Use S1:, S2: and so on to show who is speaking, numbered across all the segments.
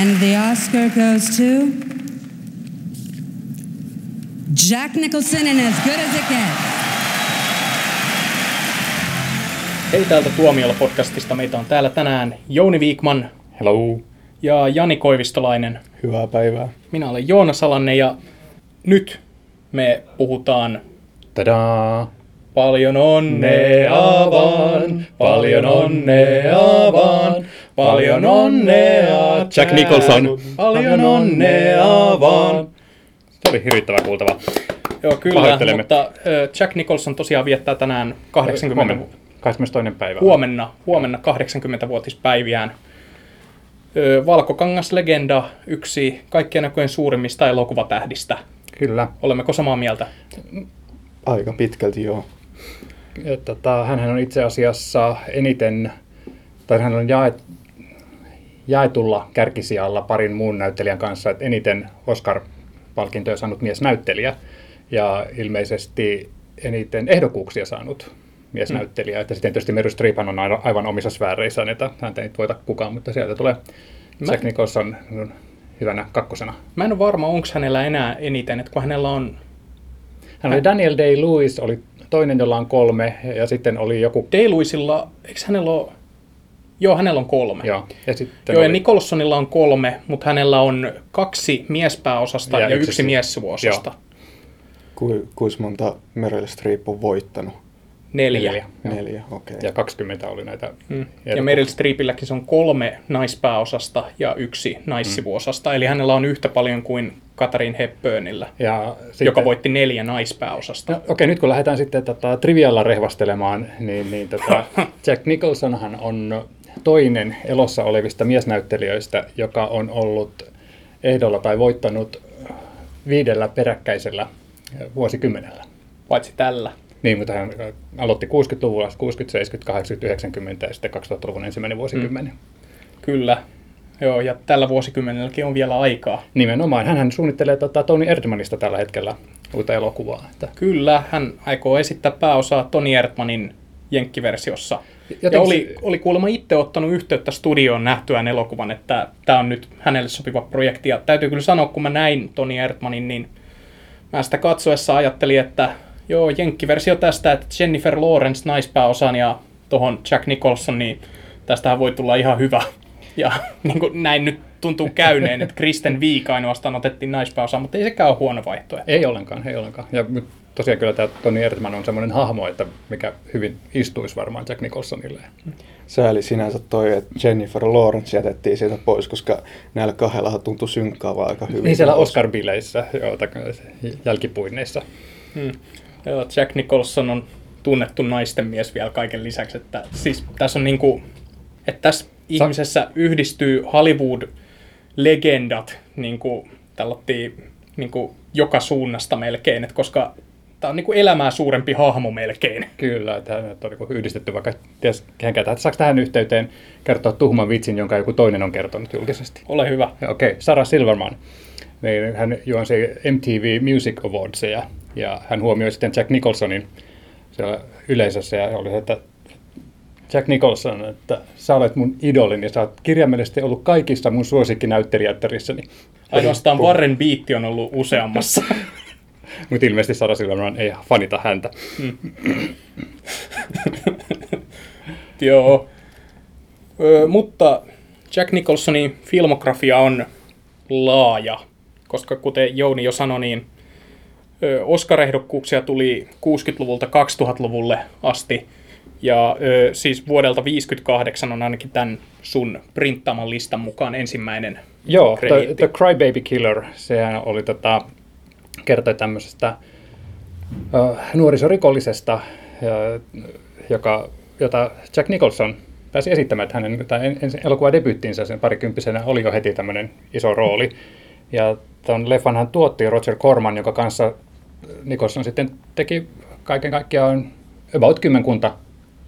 S1: And the Oscar goes to Jack Nicholson in As Good as It Gets.
S2: Hei täältä Tuomiolla-podcastista. Meitä on täällä tänään Jouni Viikman
S3: Hello.
S2: ja Jani Koivistolainen.
S3: Hyvää päivää.
S2: Minä olen Joona Salanne ja nyt me puhutaan
S3: Tadaa.
S2: paljon onnea vaan, paljon onnea vaan, paljon onnea.
S3: Jack Nicholson.
S2: Paljon onnea vaan.
S3: Se oli hirvittävää kuultavaa.
S2: Joo, kyllä, mutta Jack Nicholson tosiaan viettää tänään 80
S3: Huomenna. 22. päivä.
S2: huomenna, huomenna 80-vuotispäiviään. Ö, Valkokangas-legenda, yksi kaikkien aikojen suurimmista elokuvatähdistä.
S3: Kyllä.
S2: Olemmeko samaa mieltä?
S4: Aika pitkälti joo.
S3: Ja, tota, hänhän on itse asiassa eniten, tai hän on jaet, jaetulla kärkisijalla parin muun näyttelijän kanssa, että eniten Oscar-palkintoja saanut miesnäyttelijä ja ilmeisesti eniten ehdokkuuksia saanut miesnäyttelijä. Mm. Että sitten tietysti Meryl Streep on aivan, omissa sfääreissään, että häntä ei voita kukaan, mutta sieltä tulee
S2: Mä-
S3: Jack Nicholson hyvänä kakkosena.
S2: Mä en ole varma, onko hänellä enää eniten, että kun hänellä on
S3: Hän oli Daniel Day-Lewis, oli toinen, jolla on kolme, ja sitten oli joku...
S2: Day-Lewisilla, eikö hänellä ole... Joo, hänellä on kolme.
S3: Joo, ja sitten
S2: Joo, ja
S3: oli,
S2: Nicholsonilla on kolme, mutta hänellä on kaksi miespääosasta ja,
S3: Ja
S2: ja
S3: yksi
S2: yksi
S3: si-
S2: miessivuosasta.
S3: Joo.
S4: Ku, kuinka monta Meryl Streep on voittanut?
S2: Neljä.
S3: Neljä.
S4: Neljä, okei.
S3: ja 20 oli näitä.
S2: Mm. Ja. Meryl Streepilläkin se on kolme naispääosasta ja yksi naissivuosasta. Mm. Eli hänellä on yhtä paljon kuin Katariin Hepburnilla,
S3: Ja sitten,
S2: joka voitti neljä naispääosasta.
S3: No, okei, nyt kun lähdetään sitten tota, trivialla rehvastelemaan, niin, niin tota, Jack Nicholsonhan on toinen elossa olevista miesnäyttelijöistä, joka on ollut ehdolla tai voittanut viidellä peräkkäisellä vuosikymmenellä.
S2: Paitsi tällä.
S3: Niin, mutta hän aloitti 60-luvulla, 60, 70, 80, 90 ja sitten 2000-luvun ensimmäinen vuosikymmen. Mm.
S2: Kyllä. Joo, ja tällä vuosikymmenelläkin on vielä aikaa.
S3: Nimenomaan. Hän suunnittelee tota, Tony Erdmanista tällä hetkellä uutta elokuvaa. Että
S2: Kyllä, hän aikoo esittää pääosaa Toni Erdmanin jenkkiversiossa.
S3: Jotenkin
S2: ja oli, oli kuulemma itse ottanut yhteyttä studioon nähtyään elokuvan, että tämä on nyt hänelle sopiva projekti. Ja täytyy kyllä sanoa, kun mä näin Toni Erdmanin, niin mä sitä katsoessa ajattelin, että joo, jenkkiversio tästä, että Jennifer Lawrence naispääosan ja tuohon Jack Nicholson, niin tästähän voi tulla ihan hyvä. Ja niin kuin näin nyt tuntuu käyneen, että Kristen Wiig ainoastaan otettiin naispääosaan, mutta ei sekään ole huono vaihtoehto.
S3: Ei ollenkaan, ei ollenkaan. Ja tosiaan kyllä tämä Tony Erdman on semmoinen hahmo, että mikä hyvin istuisi varmaan Jack Nicholsonille.
S4: Sääli sinänsä toi, että Jennifer Lawrence jätettiin siitä pois, koska näillä kahdella tuntui synkkaavan aika hyvin.
S3: Niin siellä Oscar-bileissä, joo, jälkipuinneissa.
S2: Hmm. Jack Nicholson on tunnettu naisten mies vielä kaiken lisäksi, että siis tässä on niinku, että tässä ihmisessä yhdistyy Hollywood-legendat niinku tällottiin niinku joka suunnasta melkein, että koska tämä on niinku elämää suurempi hahmo melkein.
S3: Kyllä, että hänet on niin yhdistetty vaikka ties kehenkään. tähän. Saako tähän yhteyteen kertoa tuhman vitsin, jonka joku toinen on kertonut julkisesti?
S2: Ole hyvä.
S3: Ja Okei, okay. Sarah Silverman. Niin hän juonsi MTV Music Awardsia ja hän huomioi sitten Jack Nicholsonin siellä yleisössä ja oli se, että Jack Nicholson, että sä olet mun idolini, sä oot kirjaimellisesti ollut kaikissa mun suosikkinäyttelijättärissäni.
S2: Ainoastaan Warren Beatty on ollut useammassa.
S3: Mutta ilmeisesti Sarah Silverman ei fanita häntä.
S2: Joo. Ö, mutta Jack Nicholsonin filmografia on laaja, koska kuten Jouni jo sanoi, niin Oscar-ehdokkuuksia tuli 60-luvulta 2000-luvulle asti. Ja ö, siis vuodelta 58 on ainakin tämän sun printtaaman listan mukaan ensimmäinen
S3: Joo, the,
S2: krediitti.
S3: the Crybaby Killer, sehän oli tota, kertoi tämmöisestä nuorisorikollisesta, joka, jota Jack Nicholson pääsi esittämään, että hänen tai en, ensin elokuva debyyttiinsä sen parikymppisenä oli jo heti tämmöinen iso rooli. Ja ton leffan hän tuotti Roger Corman, joka kanssa Nicholson sitten teki kaiken kaikkiaan about kymmenkunta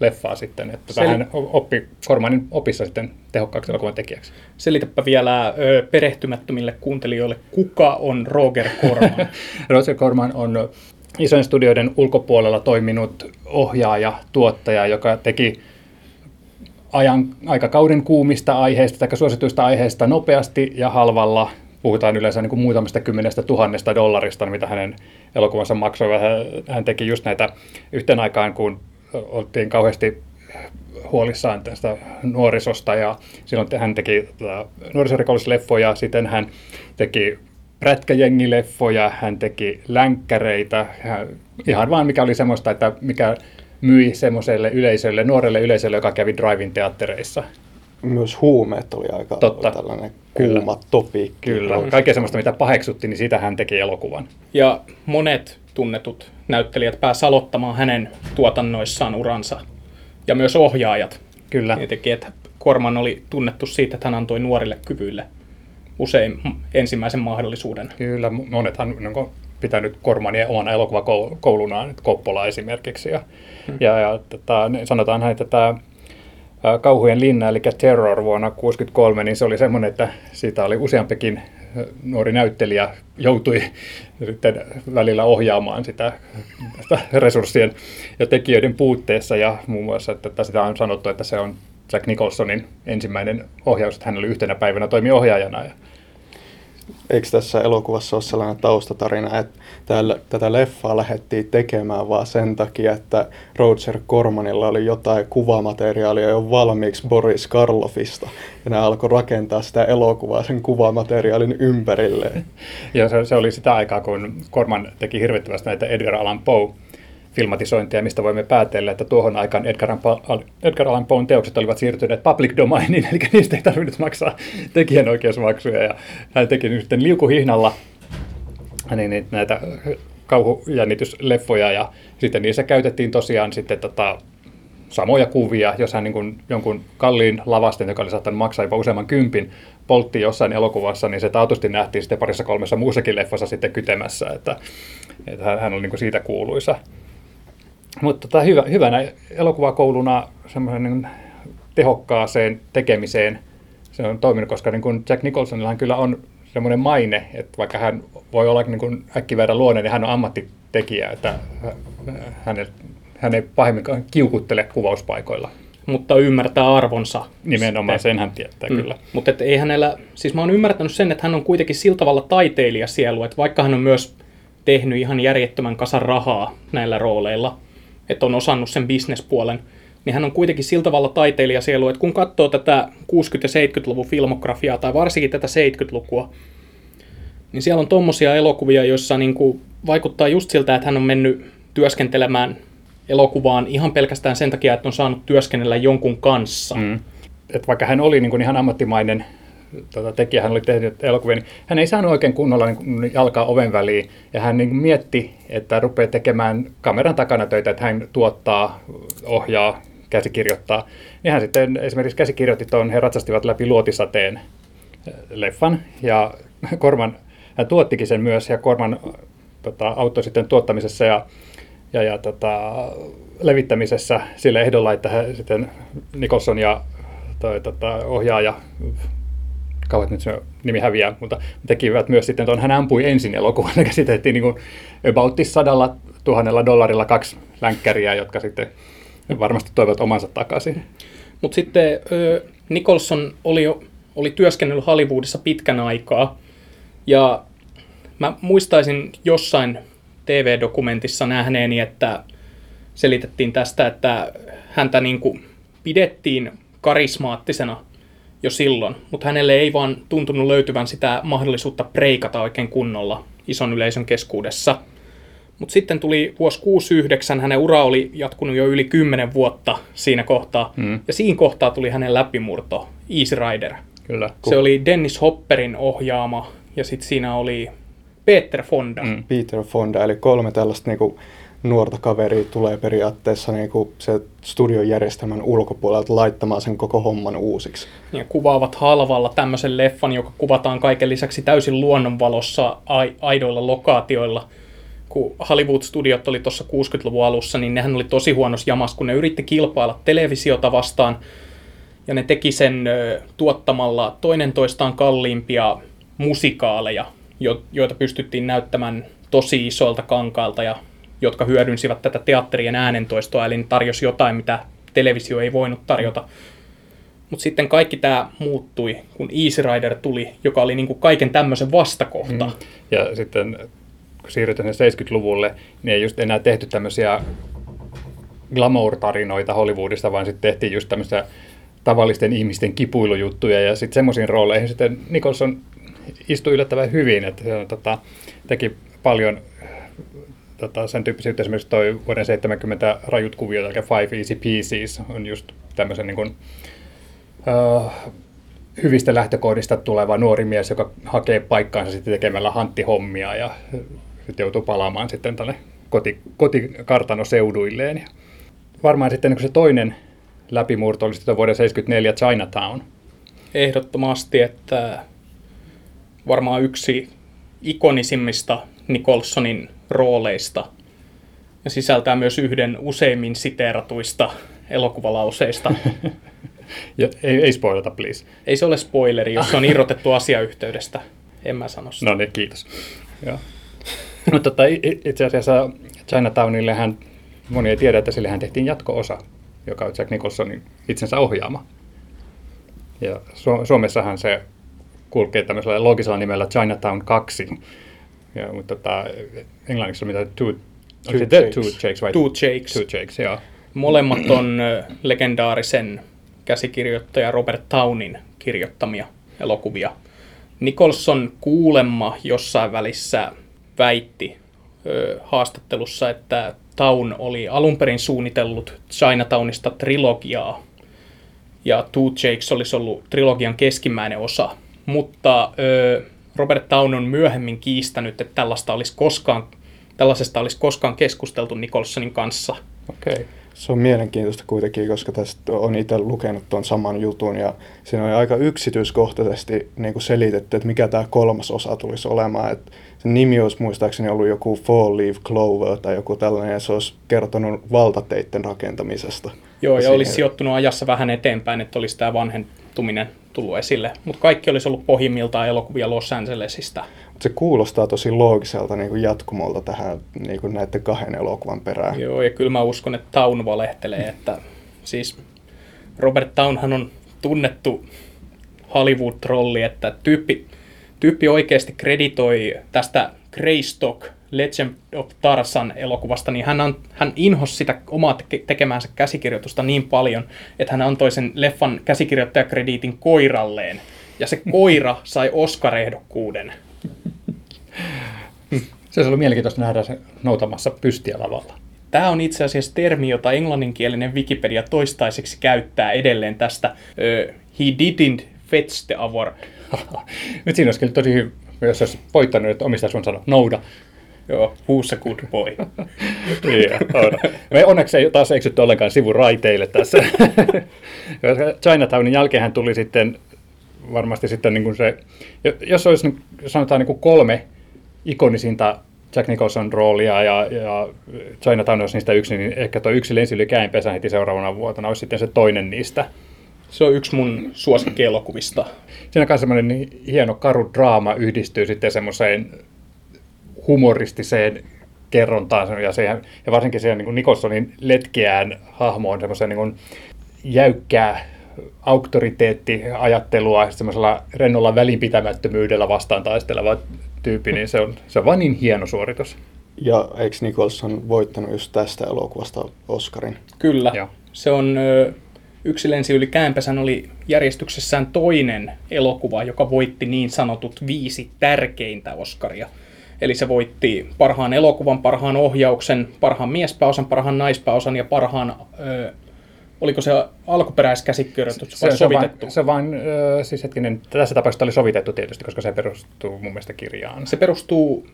S3: leffaa sitten, että
S2: Se oli-
S3: hän oppi Cormanin opissa sitten tehokkaaksi elokuvan tekijäksi.
S2: Selitäpä vielä ö, perehtymättömille kuuntelijoille, kuka on Roger Corman.
S3: Roger Corman on isojen studioiden ulkopuolella toiminut ohjaaja, tuottaja, joka teki ajan, aikakauden kuumista aiheista tai suosituista aiheista nopeasti ja halvalla. Puhutaan yleensä niin kuin muutamasta kymmenestä tuhannesta dollarista, mitä hänen elokuvansa maksoi. Hän teki just näitä yhteen aikaan, kun oltiin kauheasti huolissaan tästä nuorisosta ja silloin hän teki tota, nuorisorikollisleffoja, sitten hän teki prätkäjengileffoja, hän teki länkkäreitä, hän, ihan vaan mikä oli semmoista, että mikä myi semmoiselle yleisölle, nuorelle yleisölle, joka kävi drive teattereissa.
S4: Myös huumeet oli aika
S3: Totta.
S4: tällainen kuuma topiikki.
S3: Kyllä, kaikkea semmoista, mitä paheksuttiin, niin sitä hän teki elokuvan.
S2: Ja monet tunnetut näyttelijät pääsivät aloittamaan hänen tuotannoissaan uransa. Ja myös ohjaajat.
S3: Kyllä.
S2: Tietenkin, että Korman oli tunnettu siitä, että hän antoi nuorille kyvyille usein ensimmäisen mahdollisuuden.
S3: Kyllä, monethan on pitänyt Kormania omana elokuvakoulunaan, Koppola esimerkiksi. Ja, hmm. ja, ja tota, sanotaan, että tämä Kauhujen linna, eli Terror vuonna 1963, niin se oli semmoinen, että siitä oli useampikin nuori näyttelijä joutui sitten välillä ohjaamaan sitä, sitä resurssien ja tekijöiden puutteessa ja muun muassa, että sitä on sanottu, että se on Jack Nicholsonin ensimmäinen ohjaus, että hän oli yhtenä päivänä toimi ohjaajana ja
S4: eikö tässä elokuvassa ole sellainen taustatarina, että täällä, tätä leffaa lähdettiin tekemään vaan sen takia, että Roger Cormanilla oli jotain kuvamateriaalia jo valmiiksi Boris Karloffista, ja ne alkoi rakentaa sitä elokuvaa sen kuvamateriaalin ympärilleen.
S3: Ja se, se oli sitä aikaa, kun Corman teki hirvittävästi näitä Edgar Allan Poe filmatisointia, mistä voimme päätellä, että tuohon aikaan Edgar, Edgar Allan Poen teokset olivat siirtyneet public domainiin, eli niistä ei tarvinnut maksaa tekijänoikeusmaksuja. Ja hän teki nyt sitten liukuhihnalla niin, niin, näitä kauhujännitysleffoja, ja sitten niissä käytettiin tosiaan sitten tota, samoja kuvia, jos hän niin kuin jonkun kalliin lavasten, joka oli saattanut maksaa jopa useamman kympin, poltti jossain elokuvassa, niin se taatusti nähtiin sitten parissa kolmessa muussakin leffassa sitten kytemässä, että, että hän oli niin kuin siitä kuuluisa. Mutta tota, hyvä, hyvänä elokuvakouluna semmoisen niin tehokkaaseen tekemiseen se on toiminut, koska niin kuin Jack Nicholsonillahan kyllä on semmoinen maine, että vaikka hän voi olla niin kuin äkkiväärä luonne, niin hän on ammattitekijä, että hän, hän ei pahemminkaan kiukuttele kuvauspaikoilla.
S2: Mutta ymmärtää arvonsa.
S3: Nimenomaan, sen hän tietää mm. kyllä.
S2: Mutta ei hänellä, siis mä oon ymmärtänyt sen, että hän on kuitenkin sillä tavalla taiteilija sielu, että vaikka hän on myös tehnyt ihan järjettömän kasan rahaa näillä rooleilla, että on osannut sen bisnespuolen, niin hän on kuitenkin sillä tavalla taiteilija sielu, että kun katsoo tätä 60- ja 70-luvun filmografiaa tai varsinkin tätä 70-lukua, niin siellä on tommosia elokuvia, joissa niin kuin vaikuttaa just siltä, että hän on mennyt työskentelemään elokuvaan ihan pelkästään sen takia, että on saanut työskennellä jonkun kanssa. Mm.
S3: Et vaikka hän oli niin kuin ihan ammattimainen tota, tekijä, hän oli tehnyt elokuvia, niin hän ei saanut oikein kunnolla niin jalkaa oven väliin. Ja hän niin mietti, että rupeaa tekemään kameran takana töitä, että hän tuottaa, ohjaa, käsikirjoittaa. Niin hän sitten esimerkiksi käsikirjoitti tuon He ratsastivat läpi luotisateen eh, leffan. Ja Korman, hän tuottikin sen myös, ja Korman tota, auttoi sitten tuottamisessa ja, ja, ja tota, levittämisessä sillä ehdolla, että hän sitten Nicholson ja toi, tota, ohjaaja kauan nyt se nimi häviää, mutta tekivät myös sitten tuon, hän ampui ensin elokuvan, ja käsiteltiin niin about sadalla tuhannella dollarilla kaksi länkkäriä, jotka sitten varmasti toivat omansa takaisin.
S2: Mutta sitten Nicholson oli, oli työskennellyt Hollywoodissa pitkän aikaa, ja mä muistaisin jossain TV-dokumentissa nähneeni, että selitettiin tästä, että häntä niin kuin pidettiin karismaattisena jo silloin, mutta hänelle ei vaan tuntunut löytyvän sitä mahdollisuutta preikata oikein kunnolla ison yleisön keskuudessa. Mutta sitten tuli vuosi 69, hänen ura oli jatkunut jo yli 10 vuotta siinä kohtaa, mm. ja siinä kohtaa tuli hänen läpimurto, Easy Rider.
S3: Kyllä.
S2: Se oli Dennis Hopperin ohjaama, ja sitten siinä oli Peter Fonda. Mm.
S4: Peter Fonda, eli kolme tällaista niinku nuorta kaveria tulee periaatteessa niin kuin se studion järjestelmän ulkopuolelta laittamaan sen koko homman uusiksi.
S2: Ja kuvaavat halvalla tämmöisen leffan, joka kuvataan kaiken lisäksi täysin luonnonvalossa aidoilla lokaatioilla. Kun Hollywood-studiot oli tuossa 60-luvun alussa, niin nehän oli tosi huonossa jamas, kun ne yritti kilpailla televisiota vastaan. Ja ne teki sen tuottamalla toinen toistaan kalliimpia musikaaleja, joita pystyttiin näyttämään tosi isoilta kankailta ja jotka hyödynsivät tätä teatterien äänentoistoa, eli tarjosi jotain, mitä televisio ei voinut tarjota. Mutta sitten kaikki tämä muuttui, kun Easy Rider tuli, joka oli niin kuin kaiken tämmöisen vastakohta. Mm.
S3: Ja sitten kun siirrytään 70-luvulle, niin ei just enää tehty tämmöisiä glamour-tarinoita Hollywoodista, vaan sitten tehtiin just tämmöisiä tavallisten ihmisten kipuilujuttuja ja sitten semmoisiin rooleihin sitten Nicholson istui yllättävän hyvin, että se on, tota, teki paljon tota, sen tyyppisiä, esimerkiksi toi vuoden 70 rajut kuviot, eli Five Easy Pieces, on just tämmöisen niin kuin, uh, hyvistä lähtökohdista tuleva nuori mies, joka hakee paikkaansa sitten tekemällä hanttihommia ja sitten joutuu palaamaan sitten tänne koti, kotikartanoseuduilleen. Varmaan sitten niin se toinen läpimurto oli sitten vuoden 74 Chinatown.
S2: Ehdottomasti, että varmaan yksi ikonisimmista Nicholsonin rooleista ja sisältää myös yhden useimmin siteeratuista elokuvalauseista.
S3: ja, ei, ei spoilata, please.
S2: Ei se ole spoileri, jos se on irrotettu asiayhteydestä. En mä sano sitä.
S3: No niin, kiitos. Joo. Mutta tota, itse asiassa Chinatownillehän, moni ei tiedä, että sillehän tehtiin jatko-osa, joka on Jack Nicholsonin itsensä ohjaama. Ja Su- Suomessahan se kulkee tämmöisellä loogisella nimellä Chinatown 2. Ja, mutta tota, englanniksi on mitä two, two,
S2: two,
S3: Jakes. two Jakes vai?
S2: Two Jakes.
S3: Two Jakes, joo.
S2: Molemmat on legendaarisen käsikirjoittaja Robert Townin kirjoittamia elokuvia. Nicholson kuulemma jossain välissä väitti ö, haastattelussa, että Town oli alun perin suunnitellut Chinatownista trilogiaa, ja Two Jakes olisi ollut trilogian keskimmäinen osa, mutta ö, Robert Town on myöhemmin kiistänyt, että tällaista olisi koskaan, tällaisesta olisi koskaan keskusteltu Nicholsonin kanssa.
S3: Okei. Okay.
S4: Se on mielenkiintoista kuitenkin, koska tästä on itse lukenut tuon saman jutun ja siinä oli aika yksityiskohtaisesti niin kuin selitetty, että mikä tämä kolmas osa tulisi olemaan. Että sen nimi olisi muistaakseni ollut joku Fall Leaf Clover tai joku tällainen ja se olisi kertonut valtateitten rakentamisesta.
S2: Joo, ja, olisi sijoittunut ajassa vähän eteenpäin, että olisi tämä vanhentuminen tullut esille. Mutta kaikki olisi ollut pohjimmiltaan elokuvia Los Angelesista.
S4: Mut se kuulostaa tosi loogiselta niin kuin jatkumolta tähän niin kuin näiden kahden elokuvan perään.
S2: Joo, ja kyllä mä uskon, että Town valehtelee, että siis Robert Townhan on tunnettu Hollywood-trolli, että tyyppi, tyyppi oikeasti kreditoi tästä Greystock Legend of Tarzan elokuvasta, niin hän, an, hän inhosi sitä omaa tekemäänsä käsikirjoitusta niin paljon, että hän antoi sen leffan käsikirjoittajakrediitin koiralleen. Ja se koira sai Oscar-ehdokkuuden.
S3: Se olisi ollut mielenkiintoista nähdä se noutamassa pystiä lavalla.
S2: Tämä on itse asiassa termi, jota englanninkielinen Wikipedia toistaiseksi käyttää edelleen tästä uh, He didn't fetch the award.
S3: Nyt siinä olisi kyllä tosi hyvä, jos olisi voittanut, että omistaja sun sanoi, nouda.
S2: Joo, who's a good boy.
S3: yeah, on. Me onneksi ei taas eksytty ollenkaan sivuraiteille tässä. Chinatownin jälkeen tuli sitten varmasti sitten niin kuin se, jos olisi sanotaan niin kuin kolme ikonisinta Jack Nicholson roolia ja, ja Chinatown olisi niistä yksi, niin ehkä tuo yksi lensi yli käenpesä heti seuraavana vuotena olisi sitten se toinen niistä.
S2: Se on yksi mun suosikkielokuvista.
S3: Siinä kanssa semmoinen niin hieno karu draama yhdistyy sitten semmoiseen humoristiseen kerrontaan ja, siihen, ja varsinkin siihen niin Nicholsonin letkeään hahmoon semmoisen niin jäykkää auktoriteettiajattelua semmoisella rennolla välinpitämättömyydellä vastaan taisteleva tyyppi, niin se on, se on vain niin hieno suoritus.
S4: Ja eikö Nicholson voittanut just tästä elokuvasta Oscarin?
S2: Kyllä. Ja. Se on Yksi lensi yli käänpesän oli järjestyksessään toinen elokuva, joka voitti niin sanotut viisi tärkeintä Oscaria. Eli se voitti parhaan elokuvan, parhaan ohjauksen, parhaan miespääosan, parhaan naispääosan ja parhaan, ö, oliko se alkuperäiskäsikirjoitus vai
S3: se,
S2: sovitettu?
S3: Se vain, se vain siis hetkinen, tässä tapauksessa oli sovitettu tietysti, koska se perustuu mun mielestä kirjaan.
S2: Se perustuu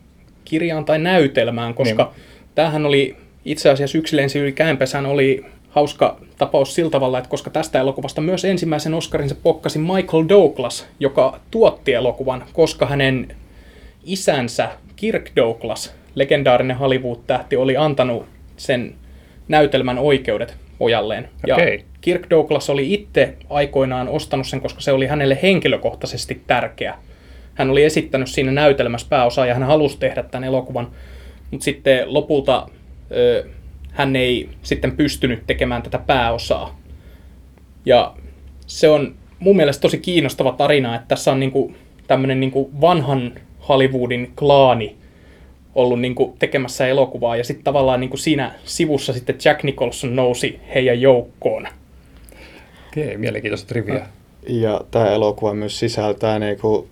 S2: kirjaan tai näytelmään, koska niin. tämähän oli itse asiassa yksi lensi yli käänpesän oli hauska tapaus sillä tavalla, että koska tästä elokuvasta myös ensimmäisen Oscarinsa pokkasi Michael Douglas, joka tuotti elokuvan, koska hänen isänsä Kirk Douglas, legendaarinen Hollywood-tähti, oli antanut sen näytelmän oikeudet pojalleen.
S3: Okay.
S2: Ja Kirk Douglas oli itse aikoinaan ostanut sen, koska se oli hänelle henkilökohtaisesti tärkeä. Hän oli esittänyt siinä näytelmässä pääosaa ja hän halusi tehdä tämän elokuvan, mutta sitten lopulta hän ei sitten pystynyt tekemään tätä pääosaa. Ja se on mun mielestä tosi kiinnostava tarina, että tässä on niinku tämmöinen niinku vanhan Hollywoodin klaani ollut niinku tekemässä elokuvaa, ja sitten tavallaan niinku siinä sivussa sitten Jack Nicholson nousi heidän joukkoon.
S3: Okei, mielenkiintoista trivia.
S4: Ja tämä elokuva myös sisältää niinku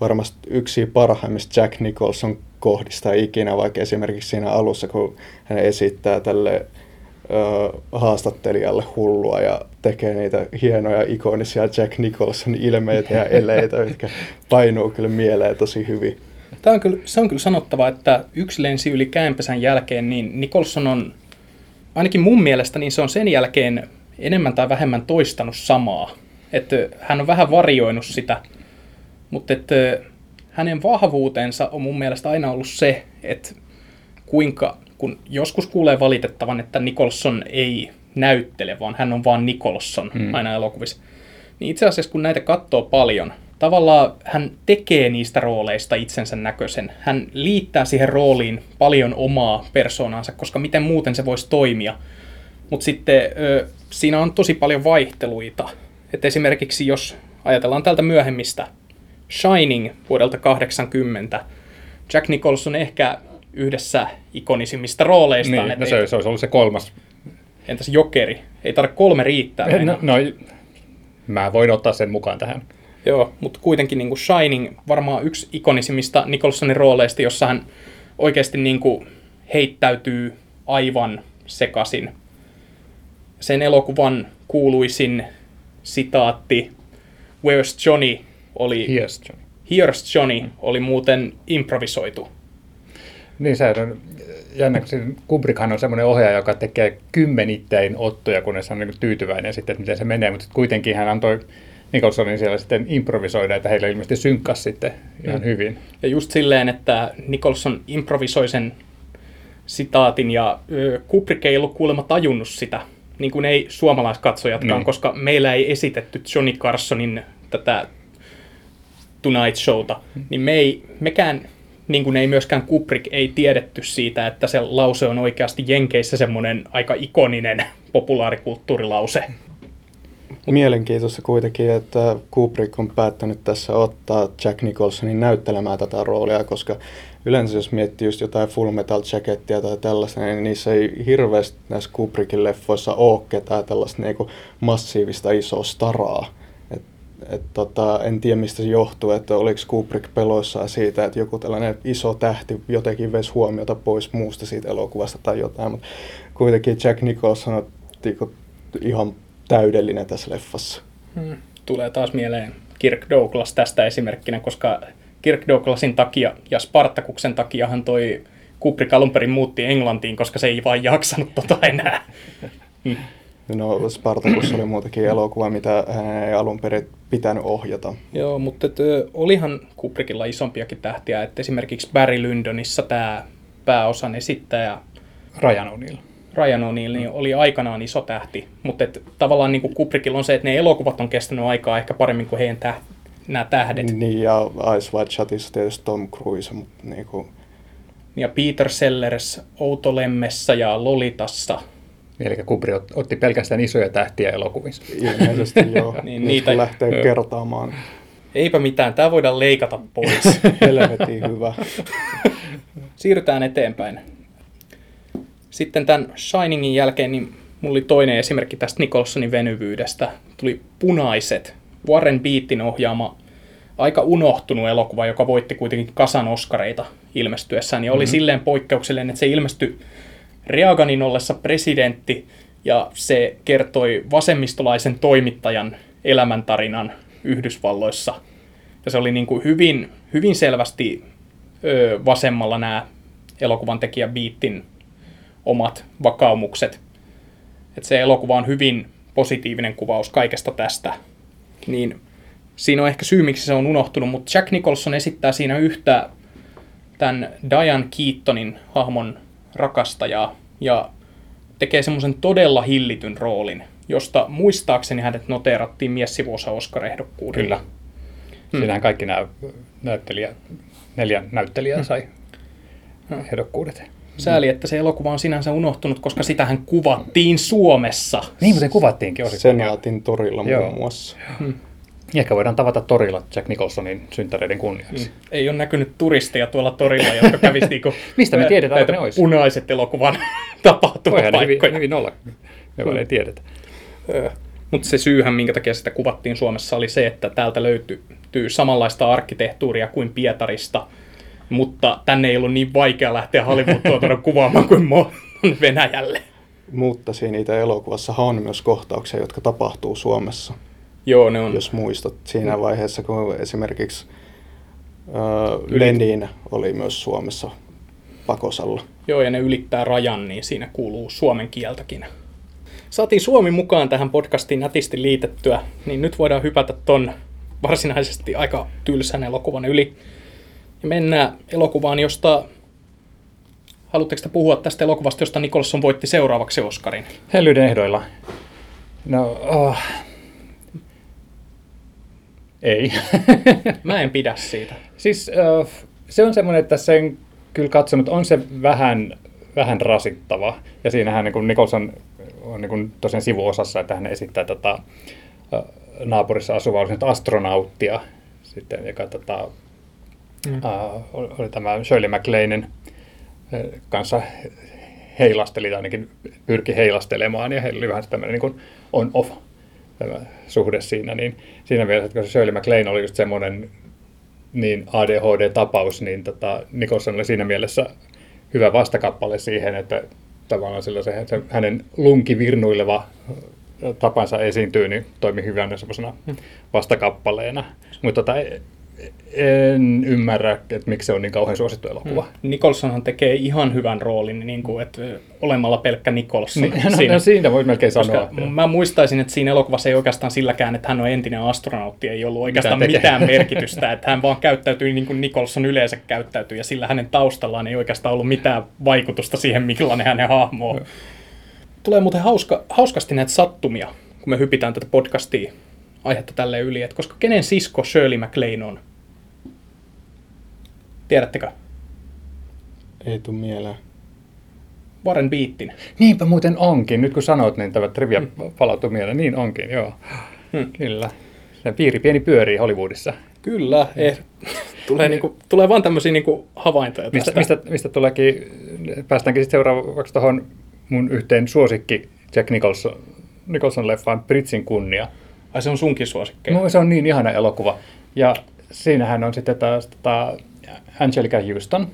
S4: varmasti yksi parhaimmista Jack Nicholson kohdista ikinä, vaikka esimerkiksi siinä alussa, kun hän esittää tälle haastattelijalle hullua ja tekee niitä hienoja ikonisia Jack Nicholson ilmeitä ja eleitä, jotka painuu kyllä mieleen tosi hyvin.
S2: Tämä on kyllä, se on kyllä sanottava, että yksi lensi yli käänpesän jälkeen, niin Nicholson on, ainakin mun mielestä, niin se on sen jälkeen enemmän tai vähemmän toistanut samaa. Että hän on vähän varjoinut sitä, mutta että hänen vahvuutensa on mun mielestä aina ollut se, että kuinka, kun joskus kuulee valitettavan, että Nicholson ei näyttele, vaan hän on vaan Nicholson hmm. aina elokuvissa. Niin itse asiassa kun näitä katsoo paljon, tavallaan hän tekee niistä rooleista itsensä näköisen. Hän liittää siihen rooliin paljon omaa persoonansa, koska miten muuten se voisi toimia. Mutta sitten ö, siinä on tosi paljon vaihteluita. Et esimerkiksi jos ajatellaan tältä myöhemmistä Shining vuodelta 80, Jack Nicholson ehkä yhdessä ikonisimmista rooleistaan.
S3: Niin, no se, se olisi ollut se kolmas.
S2: Entäs Jokeri? Ei tarvitse kolme riittää.
S3: No, no, mä voin ottaa sen mukaan tähän.
S2: Joo, mutta kuitenkin niin kuin Shining varmaan yksi ikonisimmista Nicholsonin rooleista, jossa hän oikeasti niin kuin heittäytyy aivan sekasin. Sen elokuvan kuuluisin sitaatti Where's Johnny oli...
S3: Here's Johnny.
S2: Here's Johnny oli muuten improvisoitu.
S3: Niin se on jännä, kun Kubrickhan on semmoinen ohjaaja, joka tekee kymmenittäin ottoja, kunnes hän on niin tyytyväinen sitten, että miten se menee, mutta kuitenkin hän antoi Nicholsonin siellä sitten improvisoida, että heillä ilmeisesti synkkas sitten ihan mm. hyvin.
S2: Ja just silleen, että Nicholson improvisoi sen sitaatin ja Kubrick ei ollut kuulemma tajunnut sitä, niin kuin ei suomalaiskatsojatkaan, niin. koska meillä ei esitetty Johnny Carsonin tätä Tonight Showta, niin me ei, mekään, niin kuin ei myöskään Kubrick, ei tiedetty siitä, että se lause on oikeasti Jenkeissä semmoinen aika ikoninen populaarikulttuurilause.
S4: Mielenkiintoista kuitenkin, että Kubrick on päättänyt tässä ottaa Jack Nicholsonin näyttelemään tätä roolia, koska yleensä jos miettii just jotain Full Metal Jackettia tai tällaista, niin niissä ei hirveästi näissä Kubrickin leffoissa ole ketään tällaista niin massiivista isoa staraa. Et, tota, en tiedä mistä se johtuu, että oliko Kubrick peloissaan siitä, että joku tällainen iso tähti jotenkin vesi huomiota pois muusta siitä elokuvasta tai jotain, mutta kuitenkin Jack Nicholson on niinku ihan täydellinen tässä leffassa.
S2: Hmm. Tulee taas mieleen Kirk Douglas tästä esimerkkinä, koska Kirk Douglasin takia ja Spartakuksen takiahan toi Kubrick alun perin muutti Englantiin, koska se ei vain jaksanut tota enää.
S4: Hmm. No Spartacus oli muutakin elokuva, mitä hän ei alun perin pitänyt ohjata.
S2: Joo, mutta et, olihan Kubrickilla isompiakin tähtiä, että esimerkiksi Barry Lyndonissa tämä pääosan esittäjä
S3: Ryan O'Neill.
S2: Ryan O'Neill niin oli aikanaan iso tähti, mutta et, tavallaan niin kuin Kubrickilla on se, että ne elokuvat on kestänyt aikaa ehkä paremmin kuin heidän täh- nämä tähdet.
S4: Niin, ja Ice White Shotissa tietysti Tom Cruise, mutta niin kuin...
S2: Ja Peter Sellers Outolemmessa ja Lolitassa.
S3: Eli Kubrick otti pelkästään isoja tähtiä elokuvissa.
S4: Ilmeisesti joo. niin, niitä lähtee kertaamaan.
S2: Eipä mitään, tämä voidaan leikata pois.
S4: Helvetin hyvä.
S2: Siirrytään eteenpäin. Sitten tämän Shiningin jälkeen niin mulla oli toinen esimerkki tästä Nicholsonin venyvyydestä. Tuli Punaiset, Warren Beatin ohjaama aika unohtunut elokuva, joka voitti kuitenkin kasan oskareita ilmestyessään. Ja oli mm-hmm. silleen poikkeuksellinen, että se ilmestyi Reaganin ollessa presidentti ja se kertoi vasemmistolaisen toimittajan elämäntarinan Yhdysvalloissa. Ja se oli niin kuin hyvin, hyvin selvästi ö, vasemmalla nämä elokuvan tekijä Beatin omat vakaumukset. Että se elokuva on hyvin positiivinen kuvaus kaikesta tästä. Niin siinä on ehkä syy, miksi se on unohtunut, mutta Jack Nicholson esittää siinä yhtä tämän Diane Keatonin hahmon rakastajaa ja tekee semmoisen todella hillityn roolin, josta muistaakseni hänet noteerattiin miessivuosa Oscar-ehdokkuudella.
S3: Kyllä. Hmm. Siinähän kaikki nämä näyttelijät, neljä näyttelijää hmm. sai hmm. ehdokkuudet.
S2: Sääli, että se elokuva on sinänsä unohtunut, koska sitähän kuvattiin Suomessa.
S3: Niin, mutta se kuvattiinkin osittain.
S4: Senaatin torilla
S3: Joo.
S4: muun muassa.
S3: Ehkä voidaan tavata torilla Jack Nicholsonin synttäreiden kunniaksi.
S2: Ei ole näkynyt turisteja tuolla torilla, jotka kävisi niinku,
S3: Mistä me tiedetään, että ne ois?
S2: punaiset elokuvan
S3: Voihan ne hyvin,
S2: tapahtumapaikkoja.
S3: hyvin olla. Me vaan ei tiedetä.
S2: Mutta se syyhän, minkä takia sitä kuvattiin Suomessa, oli se, että täältä löytyy samanlaista arkkitehtuuria kuin Pietarista, mutta tänne ei ollut niin vaikea lähteä Hollywood-tuotannon kuvaamaan kuin mo- Venäjälle.
S4: Mutta siinä itse elokuvassahan on myös kohtauksia, jotka tapahtuu Suomessa.
S2: Joo, ne on.
S4: Jos muistat siinä vaiheessa, kun esimerkiksi äh, Lenin oli myös Suomessa pakosalla.
S2: Joo, ja ne ylittää rajan, niin siinä kuuluu suomen kieltäkin. Saatiin Suomi mukaan tähän podcastiin nätisti liitettyä, niin nyt voidaan hypätä ton varsinaisesti aika tylsän elokuvan yli. Ja mennään elokuvaan, josta... Haluatteko te puhua tästä elokuvasta, josta Nicholson voitti seuraavaksi Oscarin?
S3: Hellyyden ehdoilla. No, oh. ei.
S2: Mä en pidä siitä.
S3: siis uh, se on semmoinen, että sen kyllä katsonut, on se vähän, vähän rasittava. Ja siinähän niin kuin Nicholson on niin kuin tosiaan sivuosassa, että hän esittää tätä uh, naapurissa asuvaa oli astronauttia, sitten, joka tota, mm. uh, oli tämä Shirley MacLainen kanssa heilasteli, tai ainakin pyrki heilastelemaan, ja heillä oli vähän tämmöinen niin on-off tämä suhde siinä, niin siinä mielessä, että kun se Shirley MacLaine oli just semmoinen niin ADHD-tapaus, niin tota, Nicholson oli siinä mielessä hyvä vastakappale siihen, että tavallaan sillä se, se hänen lunkivirnuileva tapansa esiintyy, niin toimi hyvänä semmoisena vastakappaleena. Mutta tota, en ymmärrä, että miksi se on niin kauhean suosittu elokuva.
S2: Nicholsonhan tekee ihan hyvän roolin, niin kuin, että olemalla pelkkä Nicholson.
S3: Niin, no, no, siinä voi melkein
S2: Koska
S3: sanoa.
S2: mä muistaisin, että siinä elokuvassa ei oikeastaan silläkään, että hän on entinen astronautti, ei ollut oikeastaan
S3: Mitään
S2: mitään, merkitystä, että hän vaan käyttäytyi niin kuin Nicholson yleensä käyttäytyy, ja sillä hänen taustallaan ei oikeastaan ollut mitään vaikutusta siihen, millainen hänen hahmo on. Tulee muuten hauska, hauskasti näitä sattumia, kun me hypitään tätä podcastia aihetta tälle yli, että koska kenen sisko Shirley MacLaine on? Tiedättekö?
S4: Ei tuu mieleen.
S2: Warren Beattin.
S3: Niinpä muuten onkin. Nyt kun sanoit, niin tämä trivia palautui mieleen. Niin onkin, joo.
S2: Hmm.
S3: Kyllä. Se piiri pieni pyörii Hollywoodissa.
S2: Kyllä, eh, tulee, niinku, tulee vaan tämmöisiä niinku havaintoja
S3: Mistä,
S2: tästä.
S3: mistä, mistä tuleekin, päästäänkin sitten seuraavaksi tuohon mun yhteen suosikki Jack Nicholson, Nicholson-leffaan Britsin kunnia.
S2: Ai se on sunkin suosikkeja.
S3: No, se on niin ihana elokuva. Ja siinähän on sitten taas tota Angelica Houston,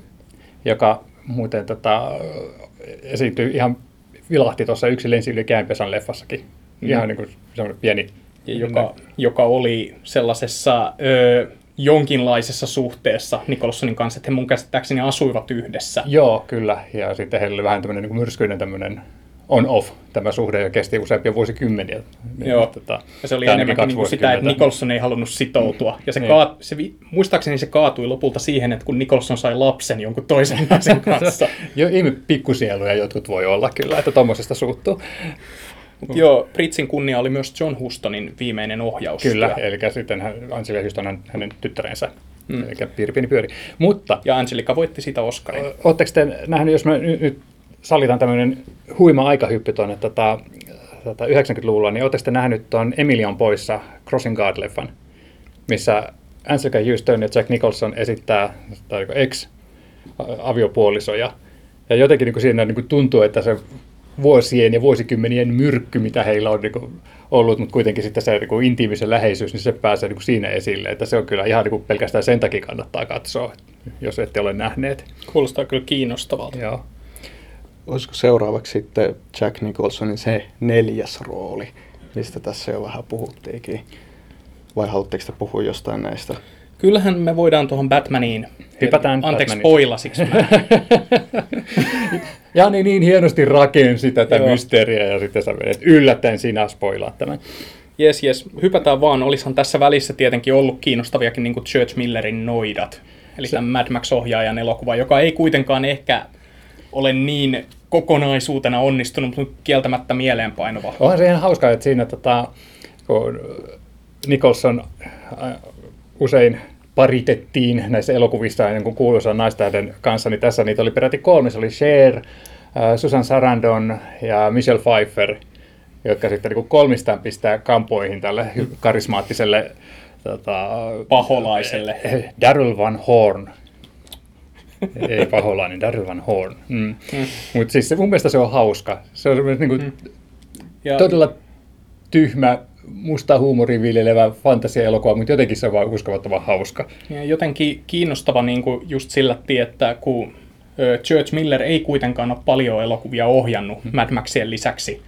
S3: joka muuten tota, esiintyy ihan, vilahti tuossa yksi lensi yli käänpesän leffassakin. Ihan niin kuin semmoinen pieni...
S2: Joka, joka oli sellaisessa ö, jonkinlaisessa suhteessa Nicholsonin kanssa, että he mun käsittääkseni asuivat yhdessä.
S3: Joo, kyllä. Ja sitten heillä oli vähän tämmöinen niin myrskyinen tämmöinen on-off tämä suhde, ja kesti useampia vuosikymmeniä. Niin,
S2: Joo.
S3: Tota,
S2: Ja se oli enemmänkin niin kuin sitä, että. Nicholson ei halunnut sitoutua. Ja se,
S3: Niin.
S2: kaat, se muistaakseni se kaatui lopulta siihen, että kun Nicholson sai lapsen jonkun toisen naisen kanssa.
S3: Jo ihme pikkusieluja jotkut voi olla kyllä, että tuommoisesta suuttuu.
S2: Mut joo, Britsin kunnia oli myös John Hustonin viimeinen ohjaus.
S3: Kyllä, eli sitten hän, Angela Houston on hänen tyttärensä, mm. eli piiri pieni pyöri. Mutta
S2: Ja Angelica voitti sitä Oscarin.
S3: Oletteko te nähnyt, jos nyt, nyt sallitaan tämmöinen huima aikahyppy tuonne tota, tota 90-luvulla, niin oletteko te nähnyt tuon Emilia on poissa Crossing Guard-leffan, missä Angelica Houston ja Jack Nicholson esittää tai oliko ex-aviopuolisoja. Ja jotenkin niin kuin siinä niin kuin tuntuu, että se vuosien ja vuosikymmenien myrkky, mitä heillä on niin kuin ollut, mutta kuitenkin sitten se niin kuin intiimisen läheisyys, niin se pääsee niin kuin siinä esille. Että se on kyllä ihan niin kuin pelkästään sen takia kannattaa katsoa, jos ette ole nähneet.
S2: Kuulostaa kyllä kiinnostavalta.
S3: Joo.
S4: Olisiko seuraavaksi sitten Jack Nicholsonin se neljäs rooli, mistä tässä jo vähän puhuttiinkin? Vai haluatteko te puhua jostain näistä?
S2: Kyllähän me voidaan tuohon Batmaniin.
S3: Hypätään
S2: Anteeksi
S3: Batmanista.
S2: spoilasiksi. Mä.
S3: Jani niin hienosti rakensi tätä
S2: Joo.
S3: mysteeriä ja sitten sä menet yllättäen sinä spoilaat tämän.
S2: Jes, jes, hypätään vaan. Olisihan tässä välissä tietenkin ollut kiinnostaviakin niin kuin Church Millerin Noidat. Eli tämän Mad Max-ohjaajan elokuva, joka ei kuitenkaan ehkä ole niin kokonaisuutena onnistunut, mutta kieltämättä mieleenpainuva.
S3: Onhan se ihan hauskaa, että siinä tota, kun Nicholson äh, usein paritettiin näissä elokuvissa kuin kuuluisan naistähden kanssa, niin tässä niitä oli peräti kolme. Se oli Cher, Susan Sarandon ja Michelle Pfeiffer, jotka sitten niin kolmistaan pistää kampoihin tälle karismaattiselle tota,
S2: Paholaiselle.
S3: Daryl Van Horn. Ei paholainen, Daryl Van Horn. Mm. Mm. Mutta siis se, mun mielestä se on hauska. Se on niin kuin, mm. ja... todella tyhmä, musta huumorin viljelevä fantasia-elokuva, mutta jotenkin se on vaan uskomattoman hauska.
S2: Ja jotenkin kiinnostava niin kuin just sillä että kun Church Miller ei kuitenkaan ole paljon elokuvia ohjannut mm. Mad Maxien lisäksi,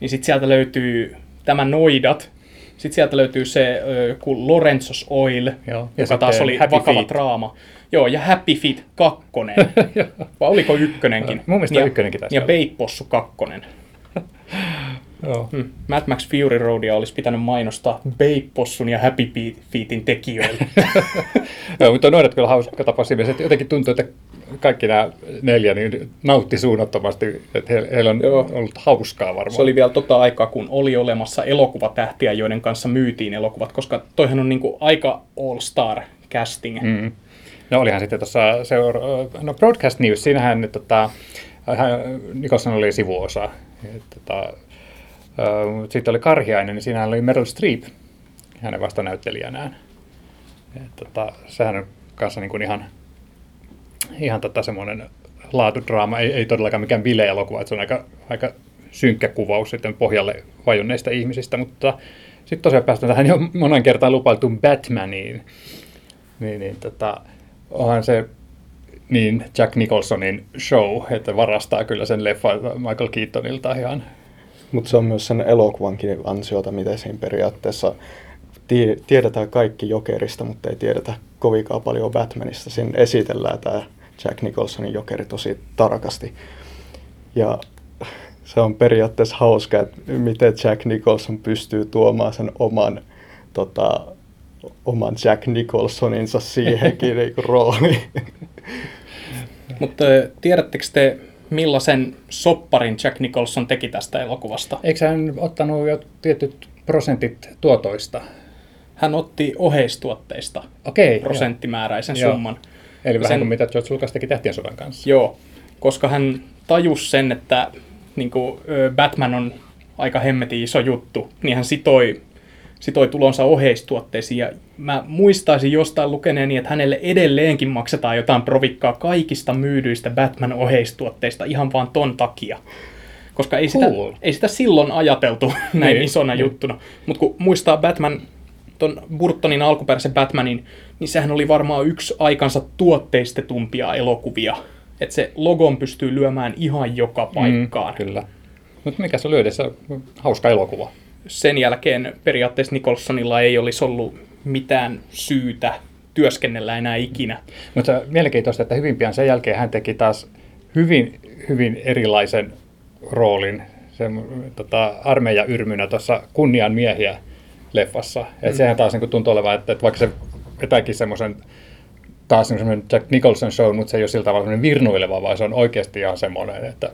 S2: niin sitten sieltä löytyy tämä Noidat, sitten sieltä löytyy se Lorenzos Oil, Joo, joka taas oli Happy vakava Feet. draama. Joo, ja Happy Feet 2. Vai oliko ykkönenkin?
S3: Mun mielestä ja, ykkönenkin
S2: tässä. Ja Beippossu 2. Joo. Hmm. Mad Max Fury Roadia olisi pitänyt mainostaa Beippossun ja Happy Feetin tekijöille.
S3: Joo, mutta noidat kyllä hauska tapa siinä, että jotenkin tuntuu, että kaikki nämä neljä niin nautti suunnattomasti, että he, heillä on Joo. ollut hauskaa varmaan.
S2: Se oli vielä tota aikaa, kun oli olemassa elokuvatähtiä, joiden kanssa myytiin elokuvat, koska toihan on niinku aika all-star casting. Mm.
S3: No olihan sitten tuossa seura- no Broadcast News, siinähän tota, Nicholson oli sivuosa. Tota, sitten oli Karhiainen, niin siinähän oli Meryl Streep hänen vastanäyttelijänään. Et, tota, sehän on kanssa niin kuin ihan, ihan tota semmoinen laatudraama, ei, ei todellakaan mikään bile-elokuva, että se on aika, aika synkkä kuvaus sitten pohjalle vajunneista ihmisistä, mutta sitten tosiaan päästään tähän jo monen kertaan lupailtuun Batmaniin. Niin, niin tota, onhan se niin Jack Nicholsonin show, että varastaa kyllä sen leffa Michael Keatonilta ihan.
S4: Mutta se on myös sen elokuvankin ansiota, miten siinä periaatteessa tiedetään kaikki Jokerista, mutta ei tiedetä kovinkaan paljon Batmanista. Siinä esitellään tämä Jack Nicholsonin Jokeri tosi tarkasti. Ja se on periaatteessa hauska, että miten Jack Nicholson pystyy tuomaan sen oman, tota, oman Jack Nicholsoninsa siihenkin niinku rooliin.
S2: Mutta tiedättekö te, millaisen sopparin Jack Nicholson teki tästä elokuvasta?
S3: Eikö hän ottanut jo tietyt prosentit tuotoista?
S2: Hän otti oheistuotteista
S3: Okei,
S2: prosenttimääräisen joo. summan.
S3: Eli vähän sen, kuin mitä George Lucas teki Tähtien sodan kanssa.
S2: Joo, koska hän tajusi sen, että niin kuin, Batman on aika hemmetin iso juttu, niin hän sitoi sitoi tulonsa oheistuotteisiin. Ja mä muistaisin jostain lukeneeni, että hänelle edelleenkin maksetaan jotain provikkaa kaikista myydyistä Batman-oheistuotteista ihan vaan ton takia. Koska ei sitä, cool. ei sitä silloin ajateltu näin niin, isona niin. juttuna. Mutta kun muistaa Batman, ton Burtonin alkuperäisen Batmanin, niin sehän oli varmaan yksi aikansa tuotteistetumpia elokuvia. Että se logon pystyy lyömään ihan joka mm, paikkaan.
S3: Mm, kyllä. Mutta mikä se oli edessä? Hauska elokuva
S2: sen jälkeen periaatteessa Nicholsonilla ei olisi ollut mitään syytä työskennellä enää ikinä.
S3: Mutta mielenkiintoista, että hyvin pian sen jälkeen hän teki taas hyvin, hyvin erilaisen roolin se, tota, armeija yrmynä tuossa Kunnian miehiä leffassa. Mm. Et sehän taas niin tuntuu olevan, että, että vaikka se vetäkin semmoisen taas semmoinen Jack Nicholson show, mutta se ei ole sillä tavalla virnuileva, vaan se on oikeasti ihan semmoinen, että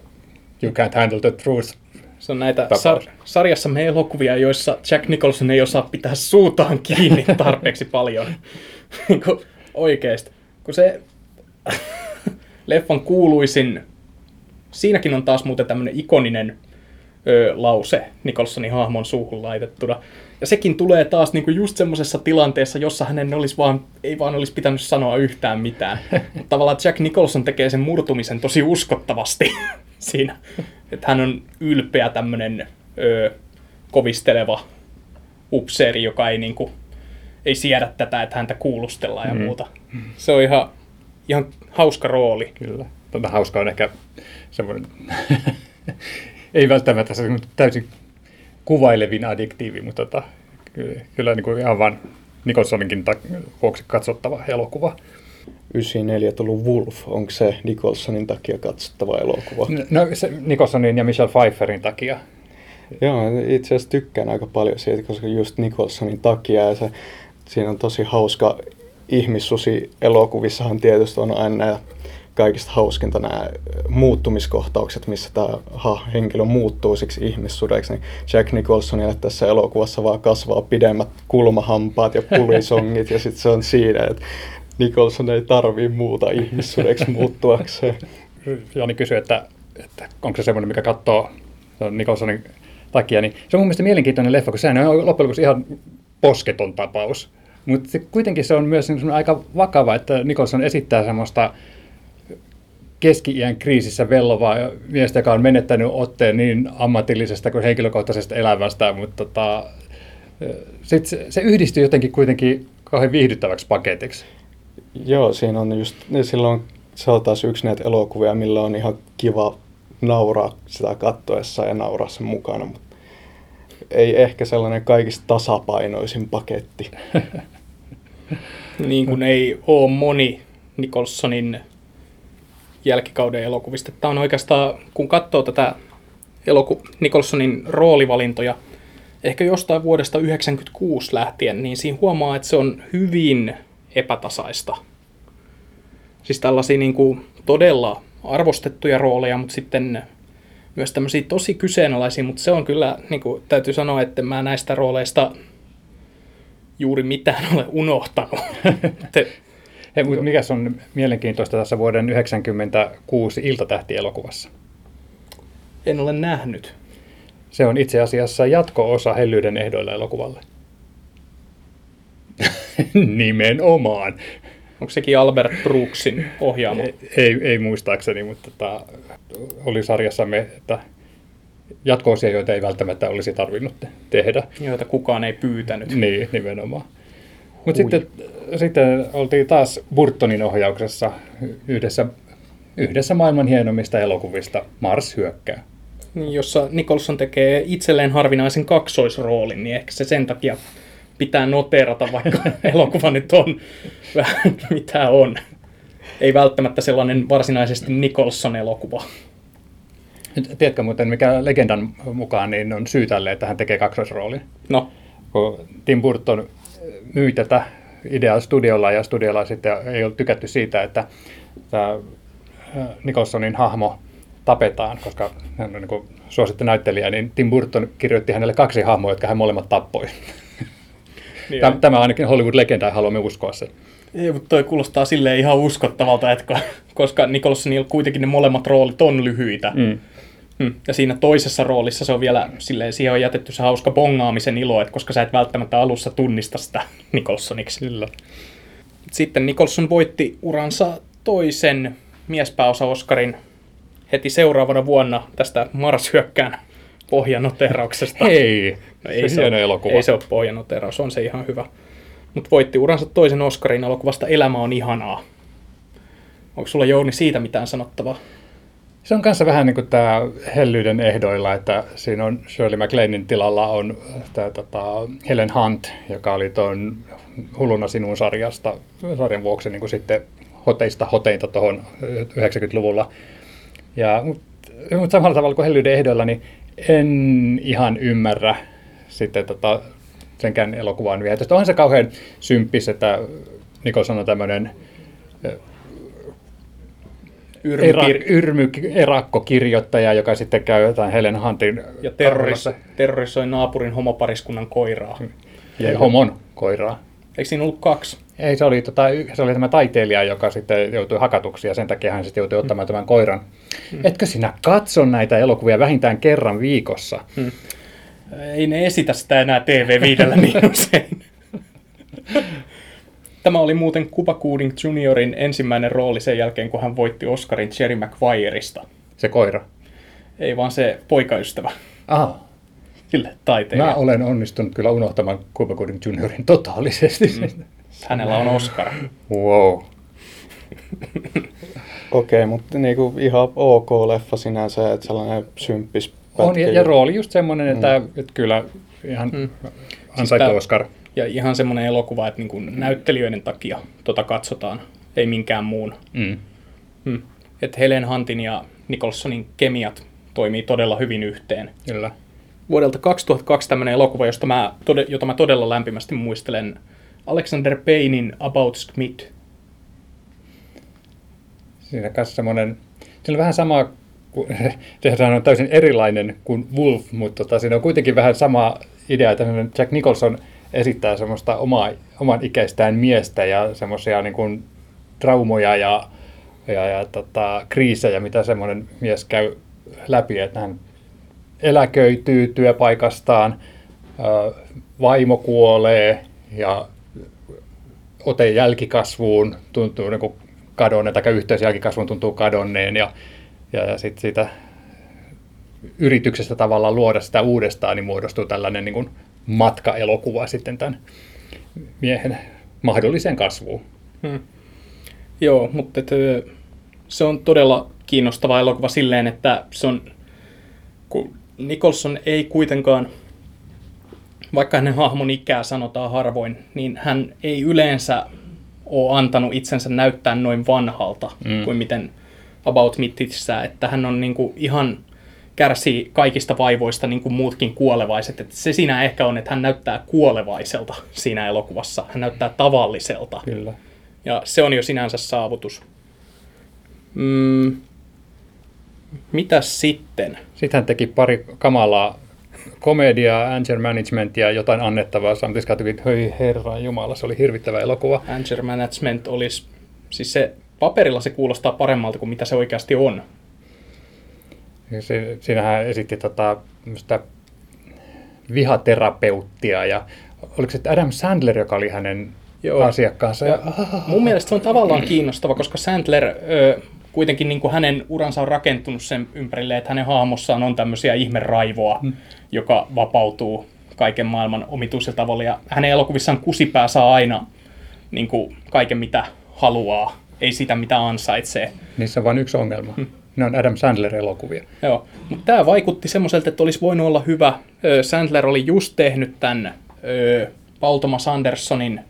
S3: you can't handle the truth
S2: se on näitä sar- sarjassamme elokuvia, joissa Jack Nicholson ei osaa pitää suutaan kiinni tarpeeksi paljon. niin oikeesti. Kun se leffan kuuluisin, siinäkin on taas muuten tämmöinen ikoninen ö, lause Nicholsonin hahmon suuhun laitettuna. Ja sekin tulee taas niinku just semmoisessa tilanteessa, jossa hänen olisi vaan, ei vaan olisi pitänyt sanoa yhtään mitään. Mutta tavallaan Jack Nicholson tekee sen murtumisen tosi uskottavasti siinä. Että hän on ylpeä tämmöinen kovisteleva upseeri, joka ei niinku, ei siedä tätä, että häntä kuulustellaan ja mm. muuta. Se on ihan, ihan hauska rooli.
S3: Kyllä. Tämä hauska on ehkä semmoinen, ei välttämättä se täysin kuvailevin adjektiivi, mutta tota, kyllä, kyllä niin kuin ihan vain Nicholsoninkin vuoksi katsottava elokuva.
S4: 94 tullut Wolf, onko se Nicholsonin takia katsottava elokuva?
S3: No se Nicholsonin ja Michelle Pfeifferin takia.
S4: Joo, itse asiassa tykkään aika paljon siitä, koska just Nicholsonin takia ja se, siinä on tosi hauska ihmissusi elokuvissahan tietysti on aina kaikista hauskinta nämä muuttumiskohtaukset, missä tämä ha, henkilö muuttuu siksi ihmissudeksi, niin Jack Nicholsonille tässä elokuvassa vaan kasvaa pidemmät kulmahampaat ja pulisongit, ja sitten se on siinä, että Nicholson ei tarvii muuta ihmissudeksi muuttuakseen.
S3: Jani kysyi, että, että onko se semmoinen, mikä katsoo Nicholsonin takia, niin se on mun mielestä mielenkiintoinen leffa, kun sehän on loppujen lopuksi ihan posketon tapaus. Mutta kuitenkin se on myös aika vakava, että Nicholson esittää semmoista keski-iän kriisissä vellovaa miestä, joka on menettänyt otteen niin ammatillisesta kuin henkilökohtaisesta elämästä, mutta tota, sit se, se yhdistyy jotenkin kuitenkin kauhean viihdyttäväksi paketiksi.
S4: Joo, siinä on just, silloin se on taas yksi näitä elokuvia, millä on ihan kiva nauraa sitä kattoessa ja nauraa sen mukana, mutta ei ehkä sellainen kaikista tasapainoisin paketti.
S2: niin kuin ei ole moni Nicholsonin jälkikauden elokuvista. Tämä on oikeastaan, kun katsoo tätä eloku- Nicholsonin roolivalintoja, ehkä jostain vuodesta 1996 lähtien, niin siinä huomaa, että se on hyvin epätasaista. Siis tällaisia niin kuin todella arvostettuja rooleja, mutta sitten myös tämmöisiä tosi kyseenalaisia, mutta se on kyllä, niin kuin täytyy sanoa, että mä näistä rooleista juuri mitään ole unohtanut.
S3: Hei, mutta mikä on mielenkiintoista tässä vuoden 1996 Iltatähti-elokuvassa?
S2: En ole nähnyt.
S3: Se on itse asiassa jatko-osa Hellyyden ehdoilla elokuvalle. Nimenomaan.
S2: Onko sekin Albert Brooksin ohjaama?
S3: Ei, ei, ei muistaakseni, mutta tota, oli sarjassamme, että jatkoosia, joita ei välttämättä olisi tarvinnut tehdä.
S2: Joita kukaan ei pyytänyt.
S3: Niin, nimenomaan. Mutta sitten, sitten oltiin taas Burtonin ohjauksessa yhdessä, yhdessä maailman hienommista elokuvista, Mars hyökkää.
S2: Niin, jossa Nicholson tekee itselleen harvinaisen kaksoisroolin, niin ehkä se sen takia pitää noterata, vaikka elokuva nyt on vähän mitä on. Ei välttämättä sellainen varsinaisesti Nicholson-elokuva.
S3: Tiedätkö muuten, mikä legendan mukaan niin on syy tälle, että hän tekee kaksoisroolin?
S2: No.
S3: Kun Tim Burton myi tätä ideaa studiolla ja studiolla sitten ei ole tykätty siitä, että tämä Nicholsonin hahmo tapetaan, koska hän on niin suosittu näyttelijä, niin Tim Burton kirjoitti hänelle kaksi hahmoa, jotka hän molemmat tappoi. Niin tämä, tämä ainakin Hollywood-legenda ja haluamme uskoa sen.
S2: Ei, mutta toi kuulostaa silleen ihan uskottavalta, että koska Nicholsonilla kuitenkin ne molemmat roolit on lyhyitä. Mm. Mm. Ja siinä toisessa roolissa se on vielä, silleen, siihen on jätetty se hauska bongaamisen ilo, että koska sä et välttämättä alussa tunnista sitä Nicholsoniksi. Kyllä. Sitten Nicholson voitti uransa toisen miespääosa Oscarin heti seuraavana vuonna tästä Mars-hyökkään pohjanoterauksesta.
S3: Hei, no, ei se,
S2: hieno
S3: elokuva.
S2: Ei se ole pohjanoteraus, on se ihan hyvä. Mutta voitti uransa toisen Oscarin elokuvasta Elämä on ihanaa. Onko sulla Jouni siitä mitään sanottavaa?
S3: Se on kanssa vähän niin kuin tämä hellyyden ehdoilla, että siinä on Shirley MacLainin tilalla on tämä tota, Helen Hunt, joka oli tuon Hulluna sinun sarjasta, sarjan vuoksi niin kuin sitten hoteista hoteinta tuohon 90-luvulla. Ja, mutta, mutta samalla tavalla kuin hellyyden ehdoilla, niin en ihan ymmärrä sitten tota, senkään elokuvan viehätystä. Onhan se kauhean symppis, että Nicholson on tämmöinen Yrmykir- yrmy, erakkokirjoittaja, joka sitten käy jotain Helen Huntin
S2: Ja terroris, terrorisoi naapurin homopariskunnan koiraa.
S3: Ja homon koiraa.
S2: Eikö siinä ollut kaksi?
S3: Ei, se oli, tota, se oli tämä taiteilija, joka sitten joutui hakatuksi ja sen takia hän sitten joutui ottamaan mm. tämän koiran. Mm. Etkö sinä katso näitä elokuvia vähintään kerran viikossa? Mm.
S2: Ei ne esitä sitä enää TV viidellä niin usein. Tämä oli muuten Cuba Gooding Juniorin ensimmäinen rooli sen jälkeen, kun hän voitti Oscarin Jerry Maguireista.
S3: Se koira?
S2: Ei vaan se poikaystävä.
S3: Aha.
S2: Sille taiteilija.
S3: Mä olen onnistunut kyllä unohtamaan Cuba Gooding Juniorin totaalisesti. Mm.
S2: Hänellä on Oscar.
S3: Wow.
S4: Okei, okay, mutta niinku ihan ok leffa sinänsä, että sellainen symppis
S3: On, ja, ja rooli just semmoinen, että, mm. että kyllä ihan mm. ansaittu siis Oscar.
S2: Ja ihan semmoinen elokuva, että niin kuin näyttelijöiden takia tota katsotaan, ei minkään muun. Mm. Mm. Että Helen Huntin ja Nicholsonin kemiat toimii todella hyvin yhteen.
S3: Kyllä.
S2: Vuodelta 2002 tämmöinen elokuva, josta mä, jota mä todella lämpimästi muistelen, Alexander Paynein About Smith.
S3: Siinä kanssa semmoinen, siinä on vähän sama, sehän on täysin erilainen kuin Wolf, mutta tota, siinä on kuitenkin vähän sama idea, että Jack Nicholson esittää semmoista omaa, oman ikäistään miestä ja semmoisia niin kuin traumoja ja, ja, ja tota, kriisejä, mitä semmoinen mies käy läpi, että hän eläköityy työpaikastaan, vaimo kuolee ja ote jälkikasvuun tuntuu niin kadonneen, tai yhteys jälkikasvuun tuntuu kadonneen, ja, ja, ja sitten siitä yrityksestä tavallaan luoda sitä uudestaan, niin muodostuu tällainen niin kuin matkaelokuva sitten tämän miehen mahdolliseen kasvuun. Hmm.
S2: Joo, mutta et, se on todella kiinnostava elokuva silleen, että se on, kun Nicholson ei kuitenkaan, vaikka hänen hahmon ikää sanotaan harvoin, niin hän ei yleensä ole antanut itsensä näyttää noin vanhalta mm. kuin miten About Mittissä, että hän on niin kuin ihan kärsii kaikista vaivoista niin kuin muutkin kuolevaiset. Että se siinä ehkä on, että hän näyttää kuolevaiselta siinä elokuvassa. Hän näyttää tavalliselta.
S3: Kyllä.
S2: Ja se on jo sinänsä saavutus. Mm, mitäs sitten?
S3: Sitten hän teki pari kamalaa komediaa, anger managementia, jotain annettavaa. Samtidig katsoin, hei herra jumala, se oli hirvittävä elokuva.
S2: Anger management olisi, siis se paperilla se kuulostaa paremmalta kuin mitä se oikeasti on.
S3: Se, siinähän esitti tota, vihaterapeuttia ja oliko se Adam Sandler, joka oli hänen Joo. asiakkaansa? Ja,
S2: mun mielestä se on tavallaan kiinnostava, koska Sandler ö, kuitenkin niin kuin hänen uransa on rakentunut sen ympärille, että hänen hahmossaan on tämmöisiä ihmeraivoa, hmm. joka vapautuu kaiken maailman omituisilla tavalla. Ja hänen elokuvissaan kusipää saa aina niin kuin kaiken, mitä haluaa, ei sitä, mitä ansaitsee.
S3: Niissä on vain yksi ongelma. Hmm. Ne on Adam Sandler-elokuvia.
S2: Joo, mutta tämä vaikutti semmoiselta, että olisi voinut olla hyvä. Sandler oli just tehnyt tämän Paul Thomas Andersonin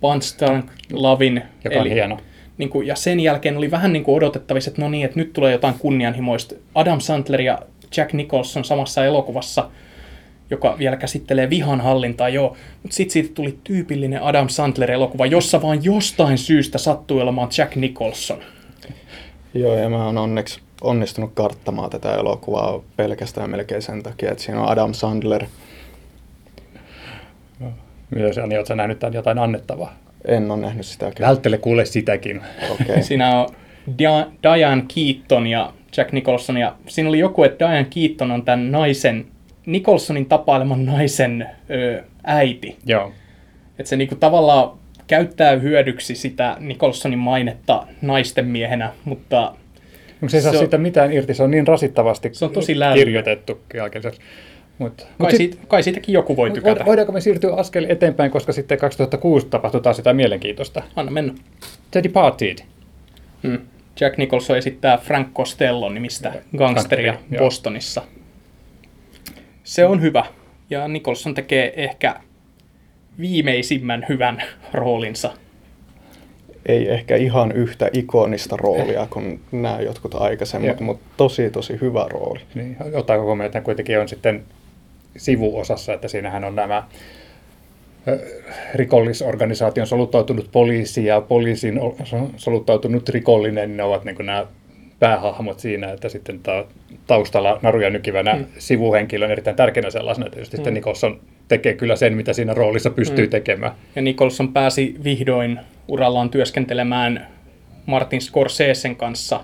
S2: Punch Drunk Lavin.
S3: Joka eli, hieno
S2: niin kuin, ja sen jälkeen oli vähän niin kuin odotettavissa, että no niin, että nyt tulee jotain kunnianhimoista. Adam Sandler ja Jack Nicholson samassa elokuvassa, joka vielä käsittelee vihanhallintaa, joo. Mutta sitten siitä tuli tyypillinen Adam Sandler-elokuva, jossa vaan jostain syystä sattui olemaan Jack Nicholson.
S4: Joo, ja mä oon onneksi onnistunut karttamaan tätä elokuvaa pelkästään melkein sen takia, että siinä on Adam Sandler.
S3: No, myös Ani, oletko nähnyt jotain annettavaa?
S4: En ole nähnyt sitä.
S3: Välttele kuule sitäkin.
S2: Okay. siinä on Diane Keaton ja Jack Nicholson. Ja siinä oli joku, että Diane Keaton on tämän naisen, Nicholsonin tapaileman naisen ö, äiti.
S3: Joo.
S2: Että se niinku tavallaan käyttää hyödyksi sitä Nicholsonin mainetta naisten miehenä, mutta...
S3: Se ei saa on, siitä mitään irti, se on niin rasittavasti
S2: se on tosi
S3: kirjoitettu.
S2: Mut, kai, mut sit, siitä, kai siitäkin joku voi tykätä.
S3: Voidaanko me siirtyä askel eteenpäin, koska sitten 2006 tapahtui taas sitä mielenkiintoista?
S2: Anna mennä.
S3: The Departed.
S2: Hmm. Jack Nicholson esittää Frank Costello nimistä gangsteria Gangsteri, Bostonissa. Se on hyvä. Ja Nicholson tekee ehkä viimeisimmän hyvän roolinsa.
S4: Ei ehkä ihan yhtä ikonista roolia kuin nämä jotkut aikaisemmat, mutta tosi tosi hyvä rooli.
S3: Niin, ottaa huomioon, että kuitenkin on sitten sivuosassa, että siinähän on nämä rikollisorganisaation soluttautunut poliisi ja poliisin soluttautunut rikollinen, ne ovat niin nämä päähahmot siinä, että sitten taustalla naruja nykivänä mm. sivuhenkilö on erittäin tärkeänä sellaisena, että just mm. Nicholson tekee kyllä sen, mitä siinä roolissa pystyy mm. tekemään.
S2: Ja Nicholson pääsi vihdoin urallaan työskentelemään Martin Scorsesen kanssa,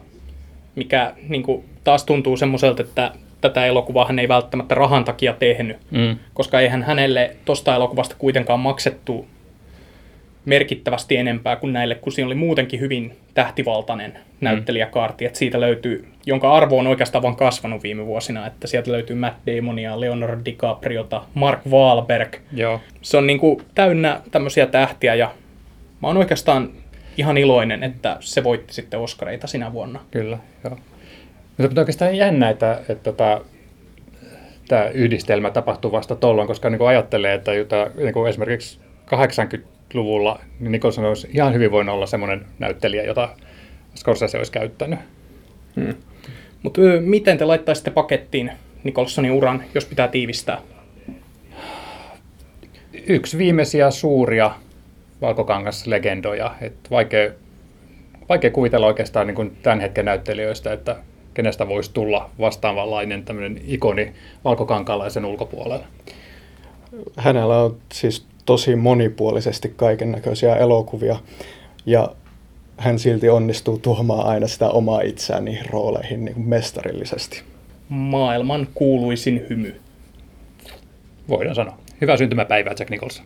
S2: mikä niin kuin, taas tuntuu semmoiselta, että tätä elokuvaa hän ei välttämättä rahan takia tehnyt, mm. koska eihän hänelle tosta elokuvasta kuitenkaan maksettu merkittävästi enempää kuin näille, kun siinä oli muutenkin hyvin tähtivaltainen mm. näyttelijäkaarti, että siitä löytyy, jonka arvo on oikeastaan vain kasvanut viime vuosina, että sieltä löytyy Matt Damonia, Leonardo DiCapriota, Mark Wahlberg.
S3: Joo.
S2: Se on niin kuin täynnä tämmöisiä tähtiä ja mä oon oikeastaan ihan iloinen, että se voitti sitten Oscareita sinä vuonna.
S3: Kyllä, joo. Mutta oikeastaan jännä, että, että, että tota, tämä yhdistelmä tapahtuu vasta tuolloin, koska niin kuin ajattelee, että jota, niin kuin esimerkiksi 80-luvulla niin Nicholson olisi ihan hyvin voinut olla semmoinen näyttelijä, jota Scorsese olisi käyttänyt.
S2: Hmm. Mutta miten te laittaisitte pakettiin Nicholsonin uran, jos pitää tiivistää?
S3: Yksi viimeisiä suuria valkokangaslegendoja. Et vaikea vaikea kuvitella oikeastaan niin kuin tämän hetken näyttelijöistä, että kenestä voisi tulla vastaavanlainen tämmöinen ikoni valkokankaalaisen ulkopuolella.
S4: Hänellä on siis tosi monipuolisesti kaiken näköisiä elokuvia ja hän silti onnistuu tuomaan aina sitä omaa itseään niihin rooleihin niin kuin mestarillisesti.
S2: Maailman kuuluisin hymy.
S3: Voidaan sanoa. Hyvää syntymäpäivää Jack Nicholson.